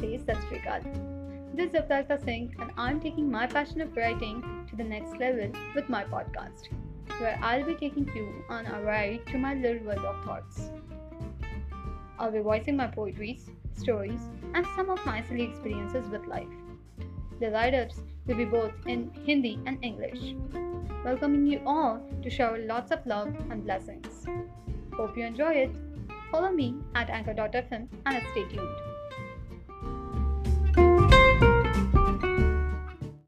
Kal. This is Avtarta Singh, and I'm taking my passion of writing to the next level with my podcast, where I'll be taking you on a ride to my little world of thoughts. I'll be voicing my poetries, stories, and some of my silly experiences with life. The write-ups will be both in Hindi and English, welcoming you all to shower lots of love and blessings. Hope you enjoy it. Follow me at anchor.fm and stay tuned.